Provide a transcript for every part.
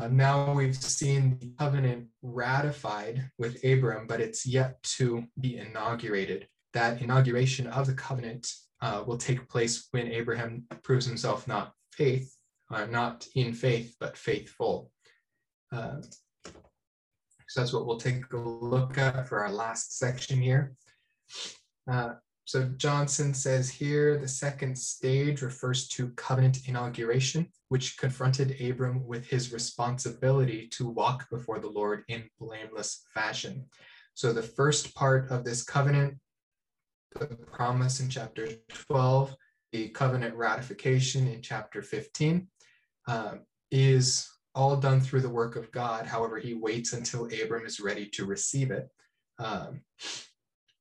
uh, now we've seen the covenant ratified with Abram, but it's yet to be inaugurated. That inauguration of the covenant uh, will take place when Abraham proves himself not faith, uh, not in faith, but faithful. Uh, so that's what we'll take a look at for our last section here. So Johnson says here the second stage refers to covenant inauguration, which confronted Abram with his responsibility to walk before the Lord in blameless fashion. So the first part of this covenant, the promise in chapter 12, the covenant ratification in chapter 15, uh, is all done through the work of God. However, he waits until Abram is ready to receive it. Um,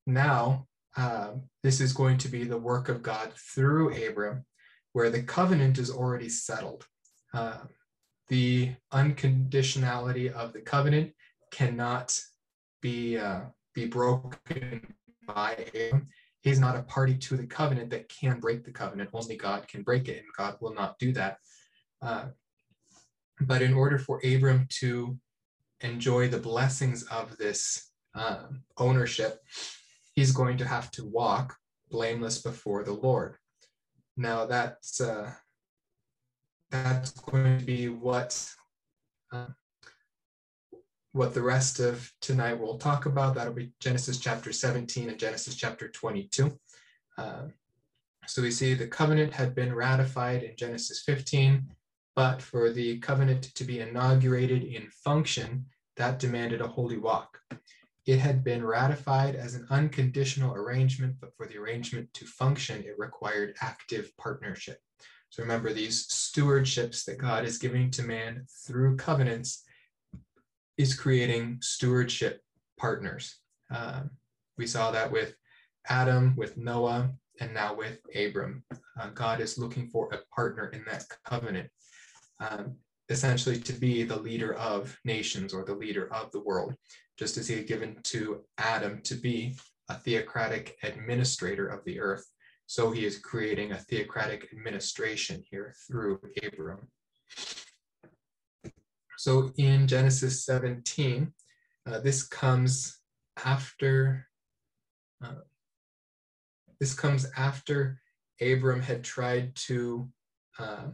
now, um, this is going to be the work of God through Abram, where the covenant is already settled. Uh, the unconditionality of the covenant cannot be uh, be broken by Abram. He's not a party to the covenant that can break the covenant. Only God can break it, and God will not do that. Uh, but in order for Abram to enjoy the blessings of this um, ownership, he's going to have to walk blameless before the Lord. Now that's uh, that's going to be what uh, what the rest of tonight we'll talk about. That'll be Genesis chapter 17 and Genesis chapter 22. Uh, so we see the covenant had been ratified in Genesis 15, but for the covenant to be inaugurated in function, that demanded a holy walk. It had been ratified as an unconditional arrangement, but for the arrangement to function, it required active partnership. So remember, these stewardships that God is giving to man through covenants is creating stewardship partners. Um, we saw that with Adam, with Noah, and now with Abram. Uh, God is looking for a partner in that covenant, um, essentially to be the leader of nations or the leader of the world just as he had given to Adam to be a theocratic administrator of the earth. So he is creating a theocratic administration here through Abram. So in Genesis 17, uh, this comes after uh, this comes after Abram had tried to uh,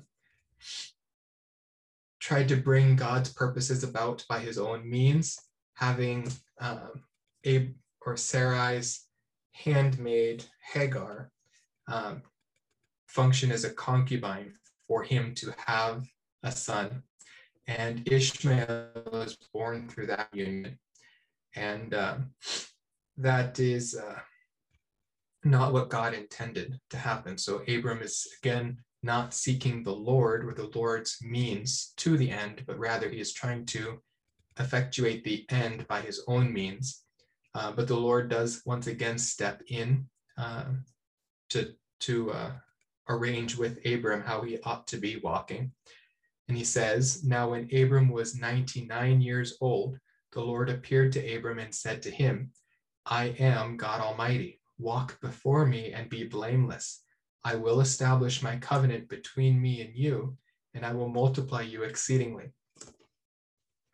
tried to bring God's purposes about by his own means having um, Abe or Sarai's handmaid Hagar um, function as a concubine for him to have a son. And Ishmael was born through that union. And um, that is uh, not what God intended to happen. So Abram is again not seeking the Lord or the Lord's means to the end, but rather he is trying to effectuate the end by his own means. Uh, but the Lord does once again step in uh, to, to uh, arrange with Abram how he ought to be walking. And he says, Now when Abram was 99 years old, the Lord appeared to Abram and said to him, I am God Almighty. Walk before me and be blameless. I will establish my covenant between me and you, and I will multiply you exceedingly.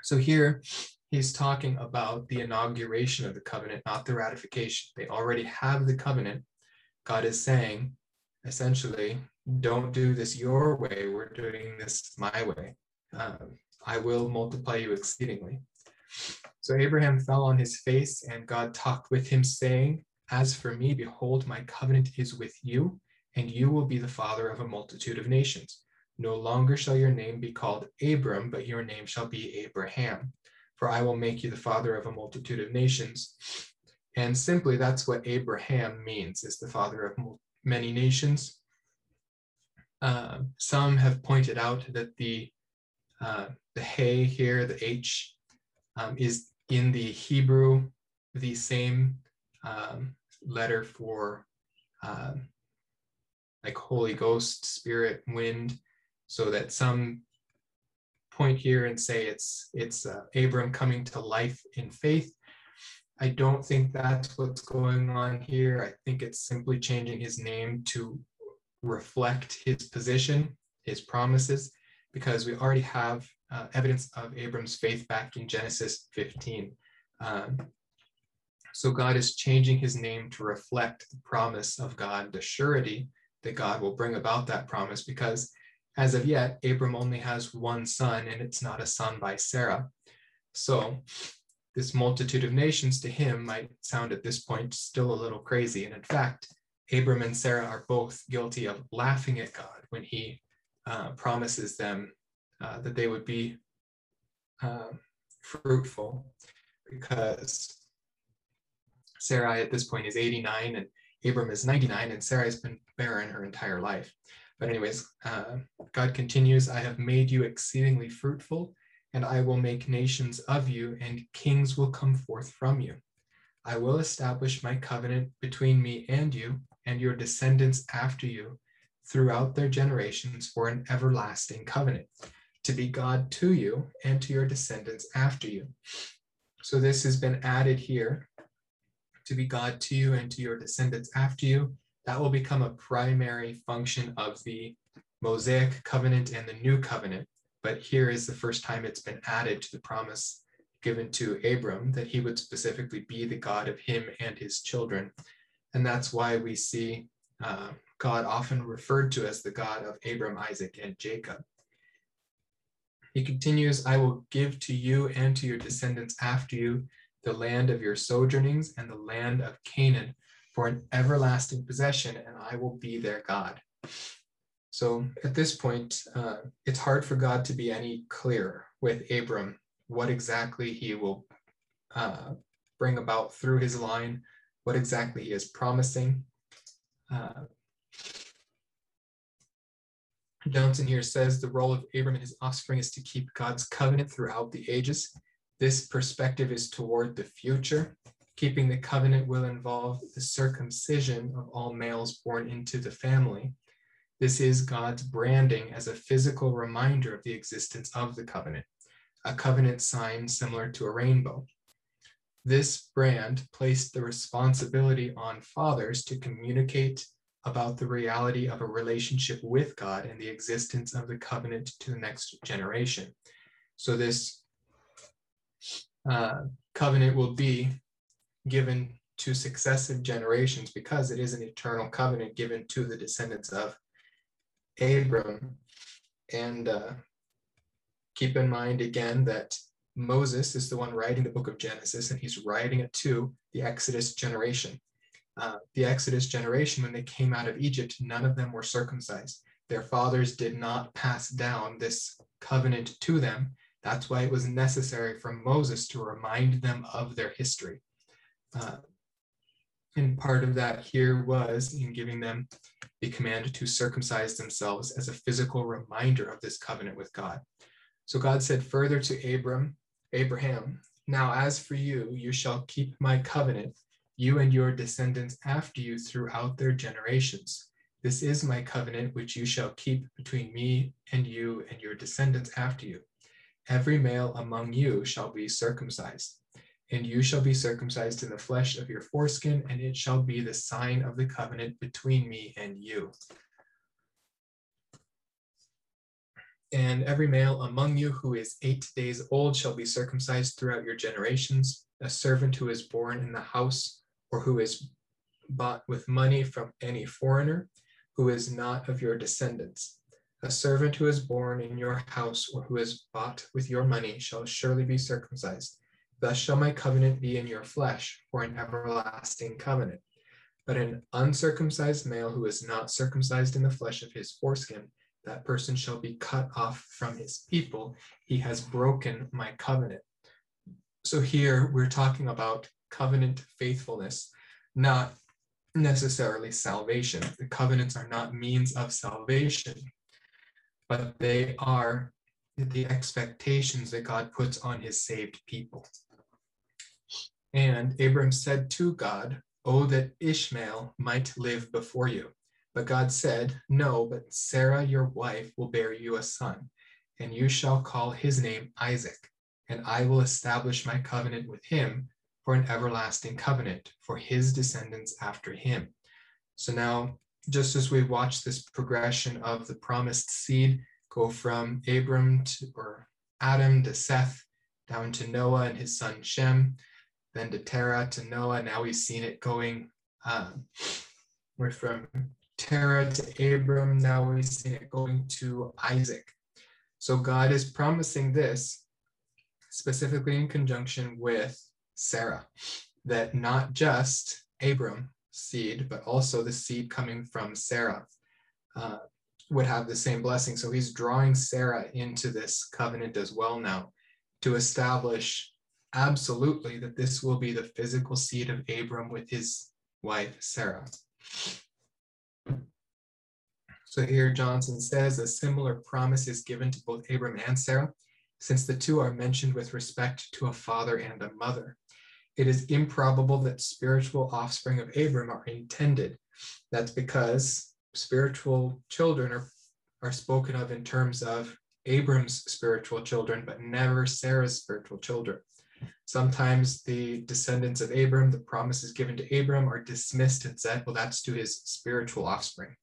So here he's talking about the inauguration of the covenant, not the ratification. They already have the covenant. God is saying, essentially, don't do this your way. We're doing this my way. Um, I will multiply you exceedingly. So Abraham fell on his face, and God talked with him, saying, As for me, behold, my covenant is with you, and you will be the father of a multitude of nations. No longer shall your name be called Abram, but your name shall be Abraham, for I will make you the father of a multitude of nations. And simply, that's what Abraham means, is the father of many nations. Uh, some have pointed out that the uh, the hey here, the H, um, is in the Hebrew the same um, letter for um, like Holy Ghost, Spirit, Wind, so that some point here and say it's it's uh, Abram coming to life in faith. I don't think that's what's going on here. I think it's simply changing his name to reflect his position, his promises, because we already have uh, evidence of Abram's faith back in Genesis 15. Um, so God is changing his name to reflect the promise of God, the surety that God will bring about that promise, because as of yet, Abram only has one son, and it's not a son by Sarah. So this multitude of nations to him might sound at this point still a little crazy. And in fact, Abram and Sarah are both guilty of laughing at God when he uh, promises them uh, that they would be uh, fruitful because Sarai at this point is 89 and Abram is 99 and Sarah has been barren her entire life. But anyways, uh, God continues, I have made you exceedingly fruitful and I will make nations of you and kings will come forth from you. I will establish my covenant between me and you and your descendants after you throughout their generations for an everlasting covenant to be God to you and to your descendants after you. So this has been added here to be God to you and to your descendants after you. That will become a primary function of the Mosaic covenant and the new covenant. But here is the first time it's been added to the promise given to Abram that he would specifically be the God of him and his children. And that's why we see uh, God often referred to as the God of Abram, Isaac, and Jacob. He continues, I will give to you and to your descendants after you the land of your sojournings and the land of Canaan for an everlasting possession, and I will be their God. So at this point, uh, it's hard for God to be any clearer with Abram what exactly he will uh, bring about through his line, what exactly he is promising. Uh, Johnson here says the role of Abram and his offspring is to keep God's covenant throughout the ages. This perspective is toward the future. Keeping the covenant will involve the circumcision of all males born into the family. This is God's branding as a physical reminder of the existence of the covenant, a covenant sign similar to a rainbow. This brand placed the responsibility on fathers to communicate about the reality of a relationship with God and the existence of the covenant to the next generation. So, this uh, covenant will be given to successive generations because it is an eternal covenant given to the descendants of Abram. And uh, keep in mind again that Moses is the one writing the book of Genesis, and he's writing it to the Exodus generation. Uh, the Exodus generation, when they came out of Egypt, none of them were circumcised. Their fathers did not pass down this covenant to them. That's why it was necessary for Moses to remind them of their history. Uh, and part of that here was in giving them the command to circumcise themselves as a physical reminder of this covenant with God. So God said further to Abram, Abraham, now as for you, you shall keep my covenant, you and your descendants after you throughout their generations. This is my covenant which you shall keep between me and you and your descendants after you. Every male among you shall be circumcised, and you shall be circumcised in the flesh of your foreskin, and it shall be the sign of the covenant between me and you. And every male among you who is eight days old shall be circumcised throughout your generations. A servant who is born in the house or who is bought with money from any foreigner who is not of your descendants. A servant who is born in your house or who is bought with your money shall surely be circumcised. Thus shall my covenant be in your flesh for an everlasting covenant. But an uncircumcised male who is not circumcised in the flesh of his foreskin, that person shall be cut off from his people. He has broken my covenant. So here we're talking about covenant faithfulness, not necessarily salvation. The covenants are not means of salvation, but they are the expectations that God puts on his saved people. And Abram said to God, Oh, that Ishmael might live before you. But God said, No, but Sarah, your wife, will bear you a son, and you shall call his name Isaac, and I will establish my covenant with him for an everlasting covenant for his descendants after him. So now, just as we watch this progression of the promised seed go from Abram to, or Adam to Seth, down to Noah and his son Shem, then to Terah to Noah. Now we've seen it going. Um, we're from Terah to Abram. Now we've seen it going to Isaac. So God is promising this specifically in conjunction with Sarah, that not just Abram seed, but also the seed coming from Sarah uh, would have the same blessing. So he's drawing Sarah into this covenant as well now to establish absolutely that this will be the physical seed of Abram with his wife Sarah. So here Johnson says a similar promise is given to both Abram and Sarah, since the two are mentioned with respect to a father and a mother. It is improbable that spiritual offspring of Abram are intended. That's because spiritual children are, are spoken of in terms of Abram's spiritual children, but never Sarah's spiritual children. Sometimes the descendants of Abram, the promises given to Abram, are dismissed and said, well, that's to his spiritual offspring.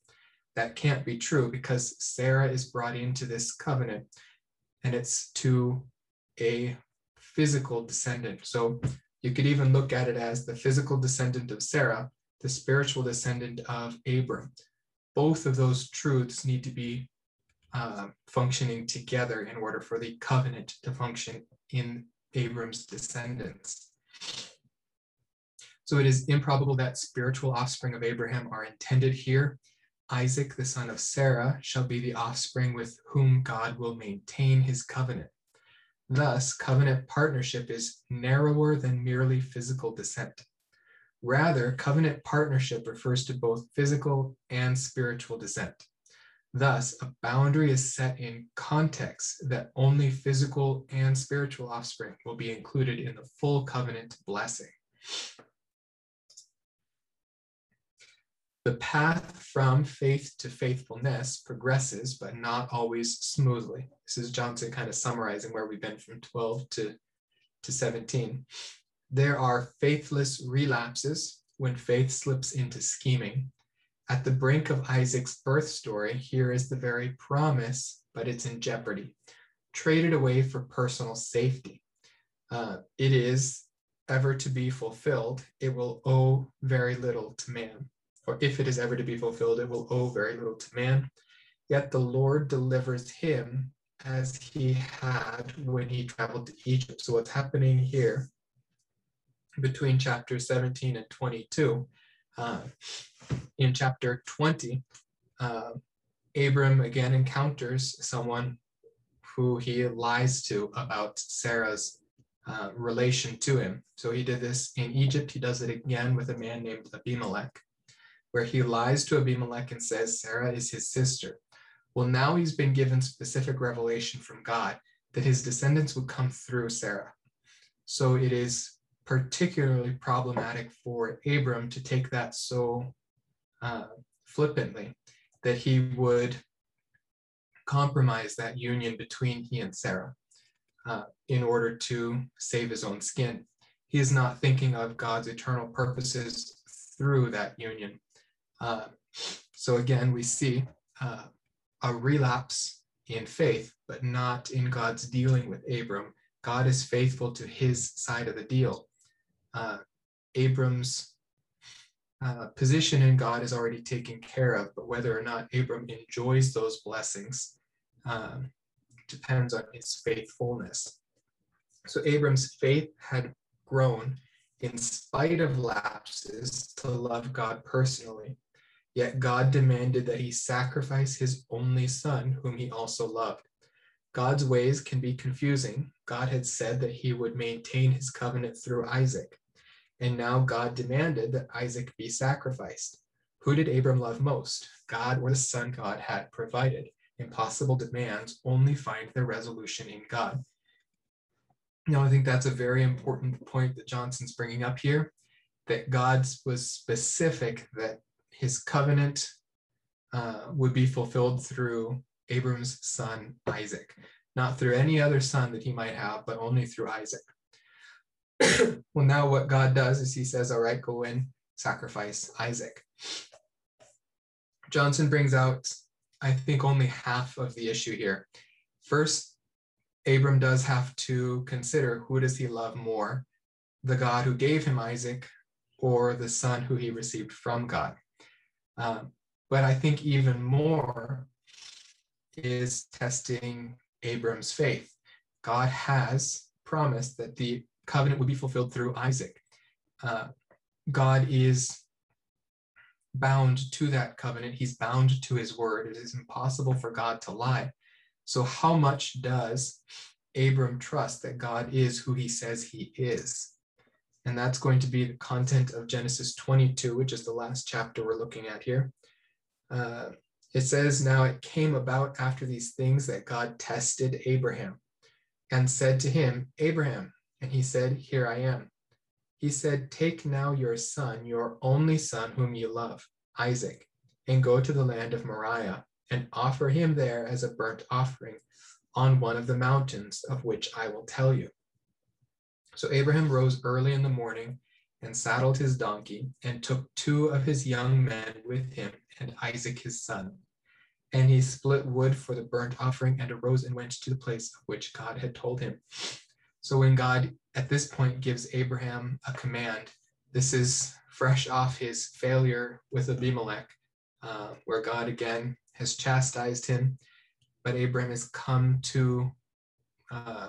That can't be true because Sarah is brought into this covenant and it's to a physical descendant. So you could even look at it as the physical descendant of Sarah, the spiritual descendant of Abram. Both of those truths need to be uh, functioning together in order for the covenant to function in Abram's descendants. So it is improbable that spiritual offspring of Abraham are intended here. Isaac, the son of Sarah, shall be the offspring with whom God will maintain his covenant. Thus, covenant partnership is narrower than merely physical descent. Rather, covenant partnership refers to both physical and spiritual descent. Thus, a boundary is set in context that only physical and spiritual offspring will be included in the full covenant blessing. The path from faith to faithfulness progresses, but not always smoothly. This is Johnson kind of summarizing where we've been from 12 to, to 17. There are faithless relapses when faith slips into scheming, at the brink of Isaac's birth story, here is the very promise, but it's in jeopardy, traded away for personal safety. Uh, it is ever to be fulfilled, it will owe very little to man. Or if it is ever to be fulfilled, it will owe very little to man. Yet the Lord delivers him as he had when he traveled to Egypt. So, what's happening here between chapter 17 and 22 uh, in chapter 20, uh, Abram again encounters someone who he lies to about Sarah's uh, relation to him. So he did this in Egypt. He does it again with a man named Abimelech, where he lies to Abimelech and says Sarah is his sister. Well, now he's been given specific revelation from God that his descendants would come through Sarah. So it is particularly problematic for Abram to take that so uh, flippantly that he would compromise that union between he and Sarah uh, in order to save his own skin. He is not thinking of God's eternal purposes through that union. Uh, so again, we see uh, a relapse in faith, but not in God's dealing with Abram. God is faithful to his side of the deal. Uh, Abram's uh, position in God is already taken care of, but whether or not Abram enjoys those blessings um, depends on his faithfulness. So Abram's faith had grown in spite of lapses to love God personally. Yet God demanded that he sacrifice his only son, whom he also loved. God's ways can be confusing. God had said that he would maintain his covenant through Isaac. And now God demanded that Isaac be sacrificed. Who did Abram love most? God or the son God had provided? Impossible demands only find their resolution in God. Now, I think that's a very important point that Johnson's bringing up here that God was specific that his covenant uh, would be fulfilled through Abram's son Isaac, not through any other son that he might have, but only through Isaac. well, now what God does is he says, all right, go in, sacrifice Isaac. Johnson brings out, I think, only half of the issue here. First, Abram does have to consider who does he love more, the God who gave him Isaac or the son who he received from God. Um, but I think even more is testing Abram's faith. God has promised that the covenant would be fulfilled through Isaac. Uh, God is bound to that covenant. He's bound to his word. It is impossible for God to lie. So, how much does Abram trust that God is who he says he is? And that's going to be the content of Genesis 22, which is the last chapter we're looking at here. Uh, it says, Now it came about after these things that God tested Abraham and said to him, Abraham. And he said, Here I am. He said, Take now your son, your only son, whom you love, Isaac, and go to the land of Moriah and offer him there as a burnt offering on one of the mountains of which I will tell you. So Abraham rose early in the morning and saddled his donkey and took two of his young men with him and Isaac his son. And he split wood for the burnt offering and arose and went to the place of which God had told him. So when God at this point gives Abraham a command, this is fresh off his failure with Abimelech, uh, where God again has chastised him, but Abraham has come to uh,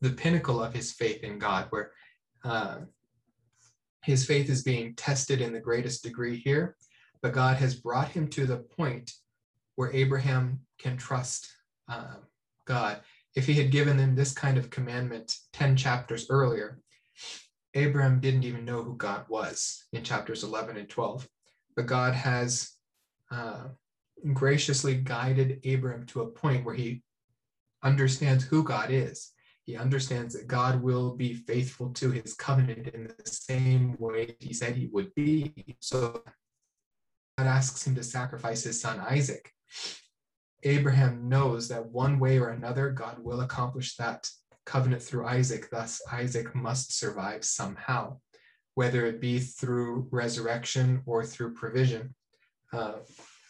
the pinnacle of his faith in God, where uh, his faith is being tested in the greatest degree here, but God has brought him to the point where Abraham can trust uh, God. If he had given them this kind of commandment 10 chapters earlier, Abraham didn't even know who God was in chapters 11 and 12. But God has uh, graciously guided Abraham to a point where he understands who God is. He understands that God will be faithful to his covenant in the same way he said he would be. So God asks him to sacrifice his son Isaac. Abraham knows that one way or another, God will accomplish that covenant through Isaac. Thus, Isaac must survive somehow, whether it be through resurrection or through provision. Uh,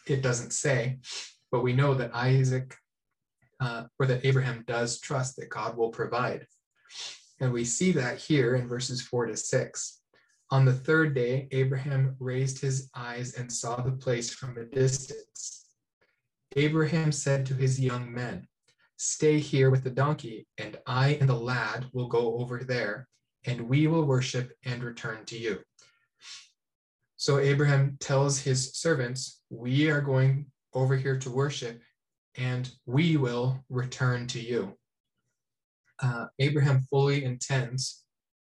it doesn't say, but we know that Isaac uh, or that Abraham does trust that God will provide. And we see that here in verses four to six. On the third day, Abraham raised his eyes and saw the place from a distance. Abraham said to his young men, Stay here with the donkey, and I and the lad will go over there, and we will worship and return to you. So Abraham tells his servants, We are going over here to worship, and we will return to you. Uh, Abraham fully intends,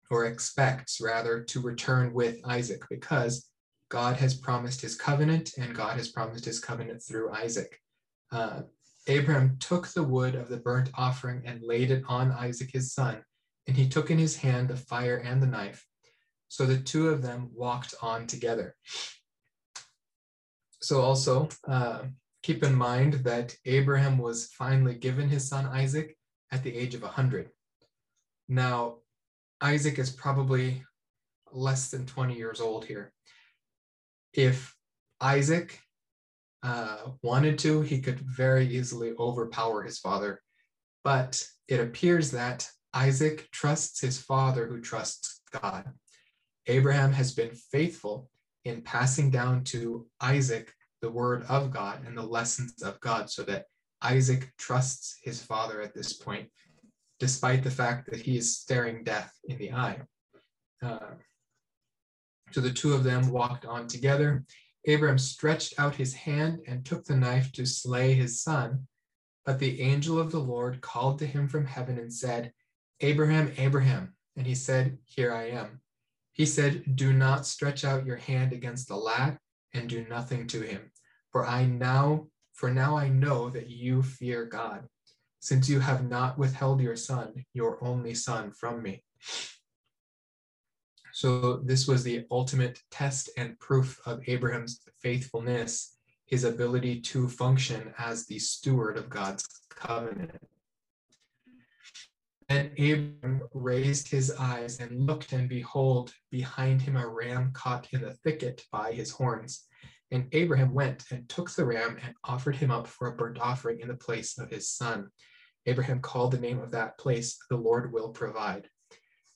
or expects rather, to return with Isaac because God has promised his covenant, and God has promised his covenant through Isaac. Uh, Abraham took the wood of the burnt offering and laid it on Isaac his son, and he took in his hand the fire and the knife. So the two of them walked on together. So also uh, keep in mind that Abraham was finally given his son Isaac at the age of 100. Now, Isaac is probably less than 20 years old here. If Isaac uh, wanted to, he could very easily overpower his father. But it appears that Isaac trusts his father who trusts God. Abraham has been faithful in passing down to Isaac the word of God and the lessons of God so that Isaac trusts his father at this point, despite the fact that he is staring death in the eye. Uh, so the two of them walked on together. Abraham stretched out his hand and took the knife to slay his son. But the angel of the Lord called to him from heaven and said, Abraham, Abraham. And he said, Here I am. He said, Do not stretch out your hand against the lad and do nothing to him. For I now, for now I know that you fear God, since you have not withheld your son, your only son, from me. So this was the ultimate test and proof of Abraham's faithfulness, his ability to function as the steward of God's covenant. And Abram raised his eyes and looked, and behold, behind him a ram caught in the thicket by his horns. And Abraham went and took the ram and offered him up for a burnt offering in the place of his son. Abraham called the name of that place, the Lord will provide.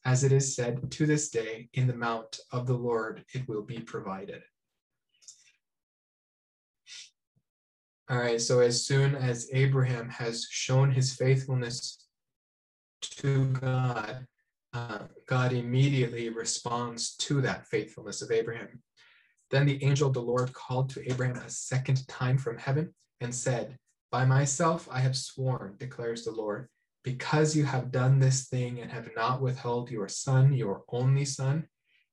As it is said, to this day, in the mount of the Lord it will be provided. All right, so as soon as Abraham has shown his faithfulness to God, uh, God immediately responds to that faithfulness of Abraham. Then the angel of the Lord called to Abraham a second time from heaven and said, By myself I have sworn, declares the Lord, because you have done this thing and have not withheld your son, your only son.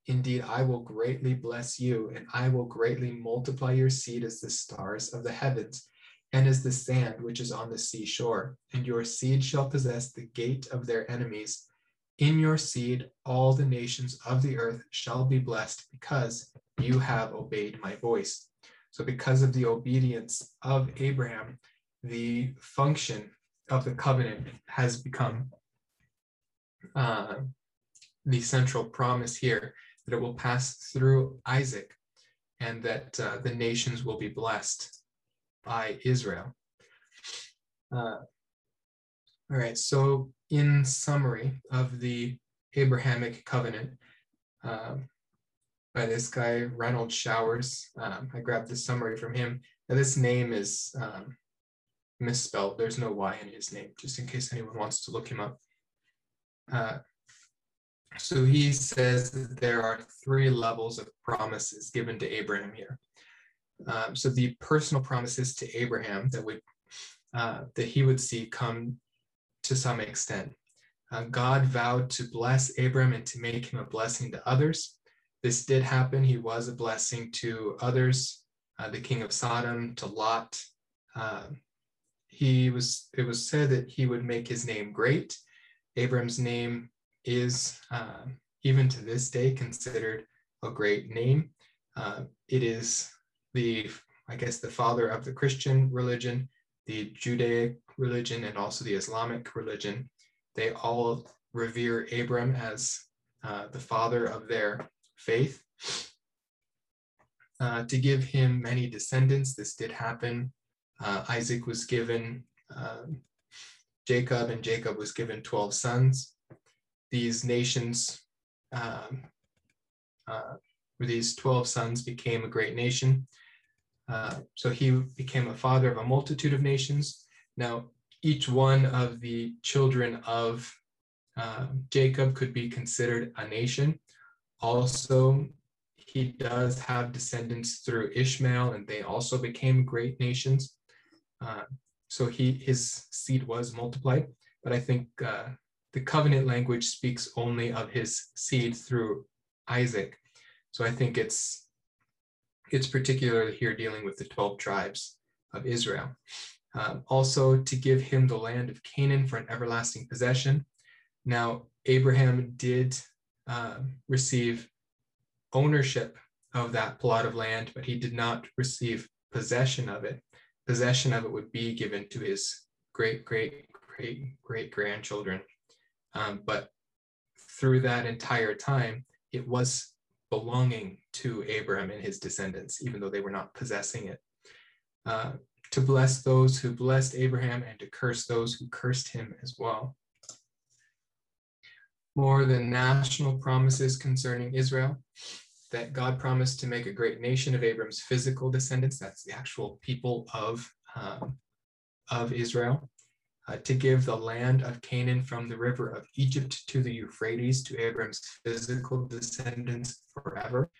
Indeed, I will greatly bless you, and I will greatly multiply your seed as the stars of the heavens and as the sand which is on the seashore. And your seed shall possess the gate of their enemies. In your seed, all the nations of the earth shall be blessed because you have obeyed my voice. So, because of the obedience of Abraham, the function of the covenant has become uh, the central promise here that it will pass through Isaac and that uh, the nations will be blessed by Israel. Uh, all right, so in summary of the Abrahamic covenant, um, by this guy, Renald Showers. Um, I grabbed the summary from him. Now, this name is um, misspelled. There's no Y in his name, just in case anyone wants to look him up. Uh, so he says that there are three levels of promises given to Abraham here. Um, so the personal promises to Abraham that would uh, that he would see come to some extent. Uh, God vowed to bless Abraham and to make him a blessing to others this did happen. He was a blessing to others, uh, the king of Sodom, to Lot. Uh, he was. It was said that he would make his name great. Abram's name is, uh, even to this day, considered a great name. Uh, it is the, I guess, the father of the Christian religion, the Judaic religion, and also the Islamic religion. They all revere Abram as uh, the father of their faith. Uh, to give him many descendants, this did happen. Uh, Isaac was given um, Jacob, and Jacob was given 12 sons. These nations, um, uh, these 12 sons became a great nation. Uh, so he became a father of a multitude of nations. Now, each one of the children of uh, Jacob could be considered a nation. Also, he does have descendants through Ishmael, and they also became great nations. Uh, so he his seed was multiplied, but I think uh, the covenant language speaks only of his seed through Isaac. So I think it's it's particularly here dealing with the 12 tribes of Israel. Um, also, to give him the land of Canaan for an everlasting possession. Now, Abraham did um, receive ownership of that plot of land, but he did not receive possession of it. Possession of it would be given to his great, great, great, great grandchildren. Um, but through that entire time, it was belonging to Abraham and his descendants, even though they were not possessing it. Uh, to bless those who blessed Abraham and to curse those who cursed him as well more than national promises concerning Israel, that God promised to make a great nation of Abram's physical descendants, that's the actual people of, um, of Israel, uh, to give the land of Canaan from the river of Egypt to the Euphrates to Abram's physical descendants forever.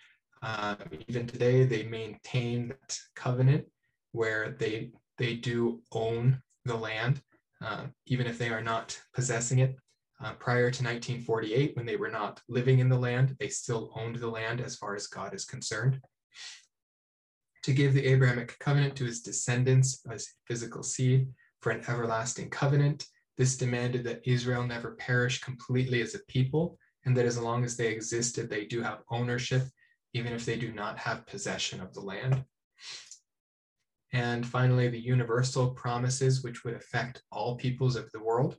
Uh, even today, they maintain that covenant where they, they do own the land, uh, even if they are not possessing it. Uh, prior to 1948, when they were not living in the land, they still owned the land as far as God is concerned. To give the Abrahamic covenant to his descendants as physical seed for an everlasting covenant, this demanded that Israel never perish completely as a people, and that as long as they existed, they do have ownership, even if they do not have possession of the land. And finally, the universal promises, which would affect all peoples of the world.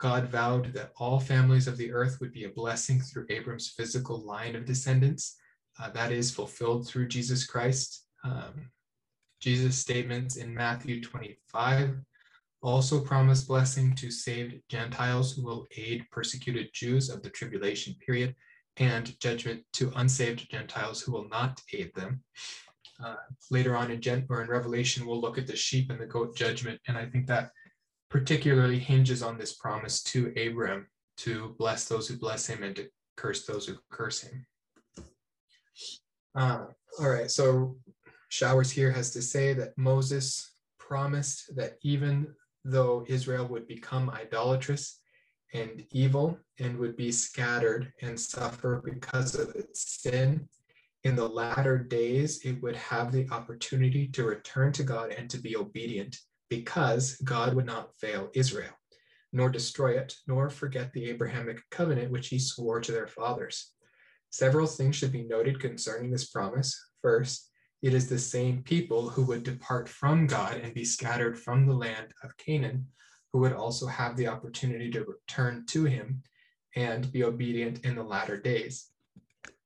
God vowed that all families of the earth would be a blessing through Abram's physical line of descendants. Uh, that is fulfilled through Jesus Christ. Um, Jesus' statements in Matthew 25 also promise blessing to saved Gentiles who will aid persecuted Jews of the tribulation period, and judgment to unsaved Gentiles who will not aid them. Uh, later on in Gen- or in Revelation, we'll look at the sheep and the goat judgment, and I think that particularly hinges on this promise to Abraham to bless those who bless him and to curse those who curse him. Uh, all right, so Showers here has to say that Moses promised that even though Israel would become idolatrous and evil and would be scattered and suffer because of its sin, in the latter days it would have the opportunity to return to God and to be obedient because God would not fail Israel, nor destroy it, nor forget the Abrahamic covenant which he swore to their fathers. Several things should be noted concerning this promise. First, it is the same people who would depart from God and be scattered from the land of Canaan, who would also have the opportunity to return to him and be obedient in the latter days.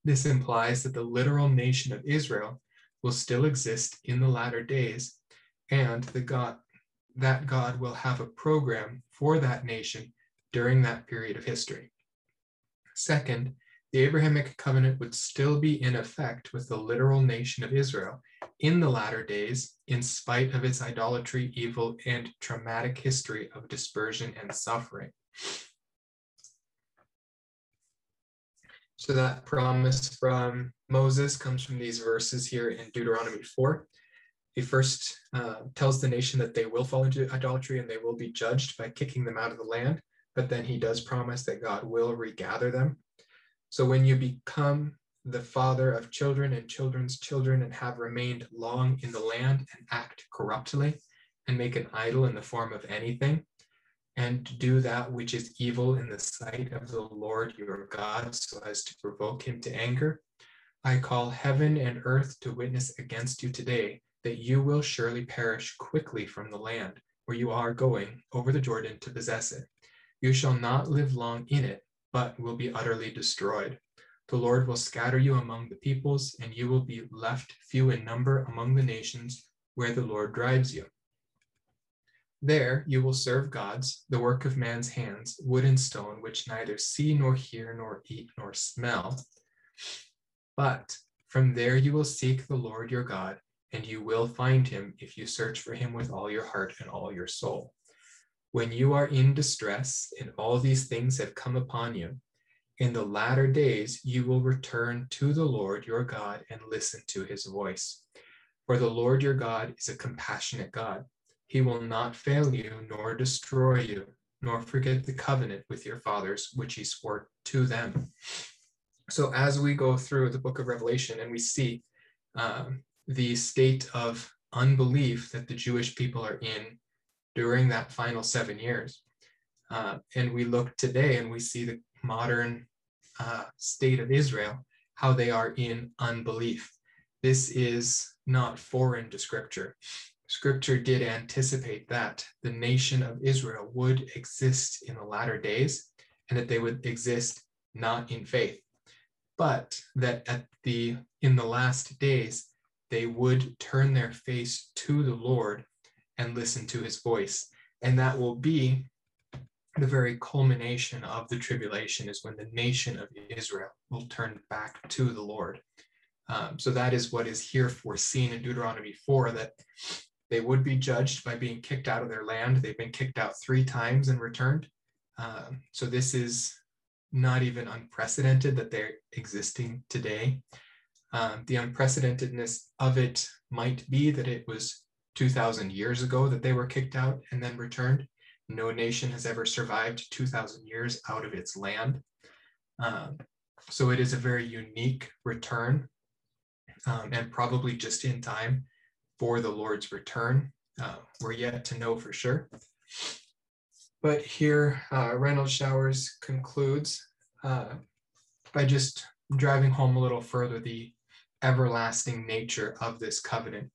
This implies that the literal nation of Israel will still exist in the latter days, and the God, that God will have a program for that nation during that period of history. Second, the Abrahamic covenant would still be in effect with the literal nation of Israel in the latter days, in spite of its idolatry, evil, and traumatic history of dispersion and suffering. So that promise from Moses comes from these verses here in Deuteronomy 4. He first uh, tells the nation that they will fall into idolatry and they will be judged by kicking them out of the land. But then he does promise that God will regather them so when you become the father of children and children's children and have remained long in the land and act corruptly and make an idol in the form of anything and do that which is evil in the sight of the Lord your God so as to provoke him to anger, I call heaven and earth to witness against you today that you will surely perish quickly from the land where you are going over the Jordan to possess it. You shall not live long in it, but will be utterly destroyed. The Lord will scatter you among the peoples, and you will be left few in number among the nations where the Lord drives you. There you will serve gods, the work of man's hands, wood and stone, which neither see nor hear nor eat nor smell. But from there you will seek the Lord your God, and you will find him if you search for him with all your heart and all your soul. When you are in distress and all these things have come upon you, in the latter days you will return to the Lord your God and listen to his voice. For the Lord your God is a compassionate God. He will not fail you nor destroy you, nor forget the covenant with your fathers, which he swore to them. So, as we go through the book of Revelation and we see um, the state of unbelief that the Jewish people are in during that final seven years. Uh, and we look today and we see the modern uh, state of Israel, how they are in unbelief. This is not foreign to Scripture. Scripture did anticipate that the nation of Israel would exist in the latter days and that they would exist not in faith, but that at the in the last days they would turn their face to the Lord and listen to his voice. And that will be the very culmination of the tribulation is when the nation of Israel will turn back to the Lord. Um, so that is what is here foreseen in Deuteronomy 4 that they would be judged by being kicked out of their land. They've been kicked out three times and returned. Um, so this is not even unprecedented that they're existing today. Um, the unprecedentedness of it might be that it was 2,000 years ago that they were kicked out and then returned. No nation has ever survived 2,000 years out of its land. Um, so it is a very unique return um, and probably just in time for the Lord's return. Uh, we're yet to know for sure. But here, uh, Renalds Showers concludes uh, by just driving home a little further the everlasting nature of this covenant.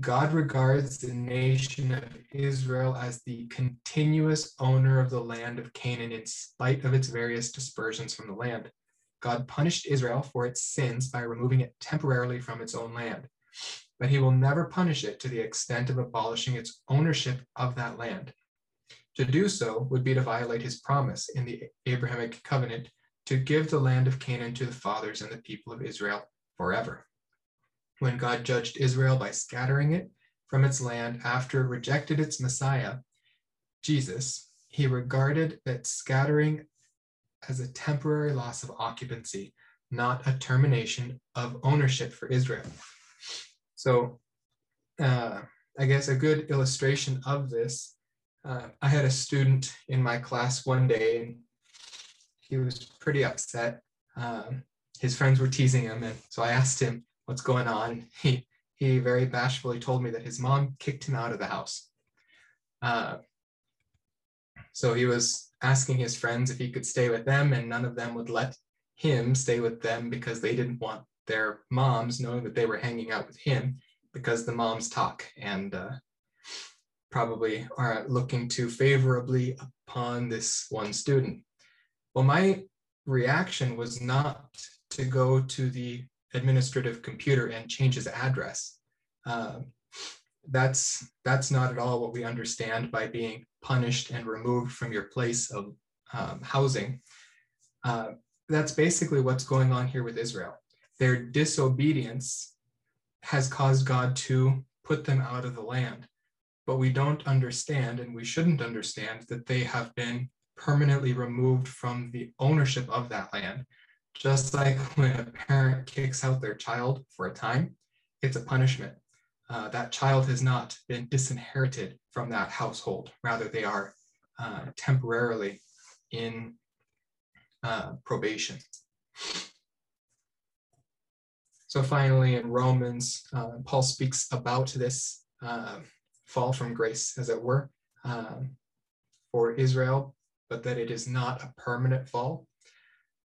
God regards the nation of Israel as the continuous owner of the land of Canaan in spite of its various dispersions from the land. God punished Israel for its sins by removing it temporarily from its own land, but he will never punish it to the extent of abolishing its ownership of that land. To do so would be to violate his promise in the Abrahamic covenant to give the land of Canaan to the fathers and the people of Israel forever. When God judged Israel by scattering it from its land after it rejected its Messiah, Jesus, he regarded that scattering as a temporary loss of occupancy, not a termination of ownership for Israel. So, uh, I guess a good illustration of this uh, I had a student in my class one day, and he was pretty upset. Um, his friends were teasing him, and so I asked him what's going on. He he very bashfully told me that his mom kicked him out of the house. Uh, so he was asking his friends if he could stay with them, and none of them would let him stay with them because they didn't want their moms knowing that they were hanging out with him because the moms talk and uh, probably aren't looking too favorably upon this one student. Well, my reaction was not to go to the administrative computer and change his address. Uh, that's that's not at all what we understand by being punished and removed from your place of um, housing. Uh, that's basically what's going on here with Israel. Their disobedience has caused God to put them out of the land but we don't understand and we shouldn't understand that they have been permanently removed from the ownership of that land. Just like when a parent kicks out their child for a time, it's a punishment. Uh, that child has not been disinherited from that household. Rather, they are uh, temporarily in uh, probation. So finally, in Romans, uh, Paul speaks about this uh, fall from grace, as it were, um, for Israel, but that it is not a permanent fall.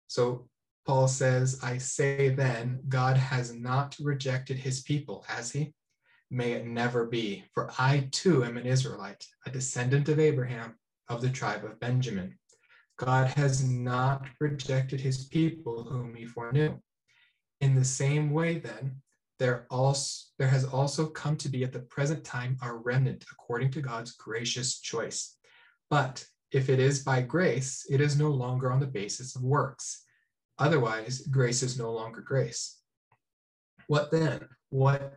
So Paul says, I say then, God has not rejected his people, has he? May it never be, for I too am an Israelite, a descendant of Abraham of the tribe of Benjamin. God has not rejected his people whom he foreknew. In the same way, then, there also there has also come to be at the present time a remnant according to God's gracious choice. But if it is by grace, it is no longer on the basis of works. Otherwise, grace is no longer grace. What then? What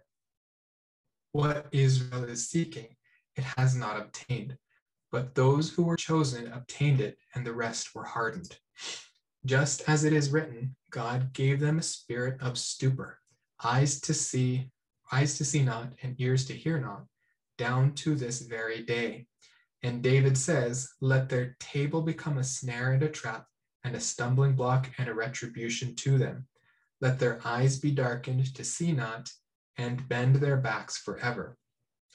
what Israel is seeking, it has not obtained. But those who were chosen obtained it, and the rest were hardened. Just as it is written, God gave them a spirit of stupor eyes to see, eyes to see not, and ears to hear not, down to this very day. And David says, Let their table become a snare and a trap, and a stumbling block and a retribution to them. Let their eyes be darkened to see not, and bend their backs forever.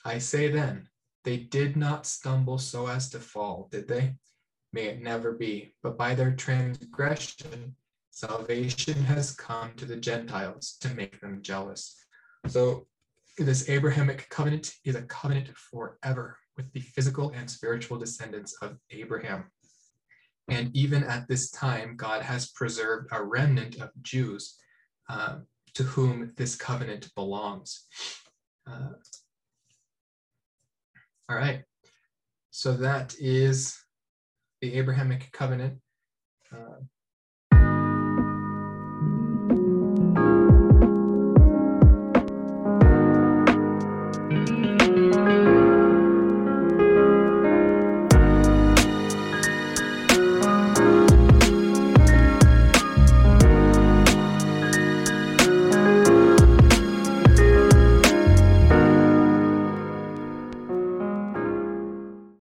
I say then, they did not stumble so as to fall, did they? May it never be. But by their transgression, Salvation has come to the Gentiles to make them jealous. So, this Abrahamic covenant is a covenant forever with the physical and spiritual descendants of Abraham. And even at this time, God has preserved a remnant of Jews uh, to whom this covenant belongs. Uh, all right. So that is the Abrahamic covenant. Uh,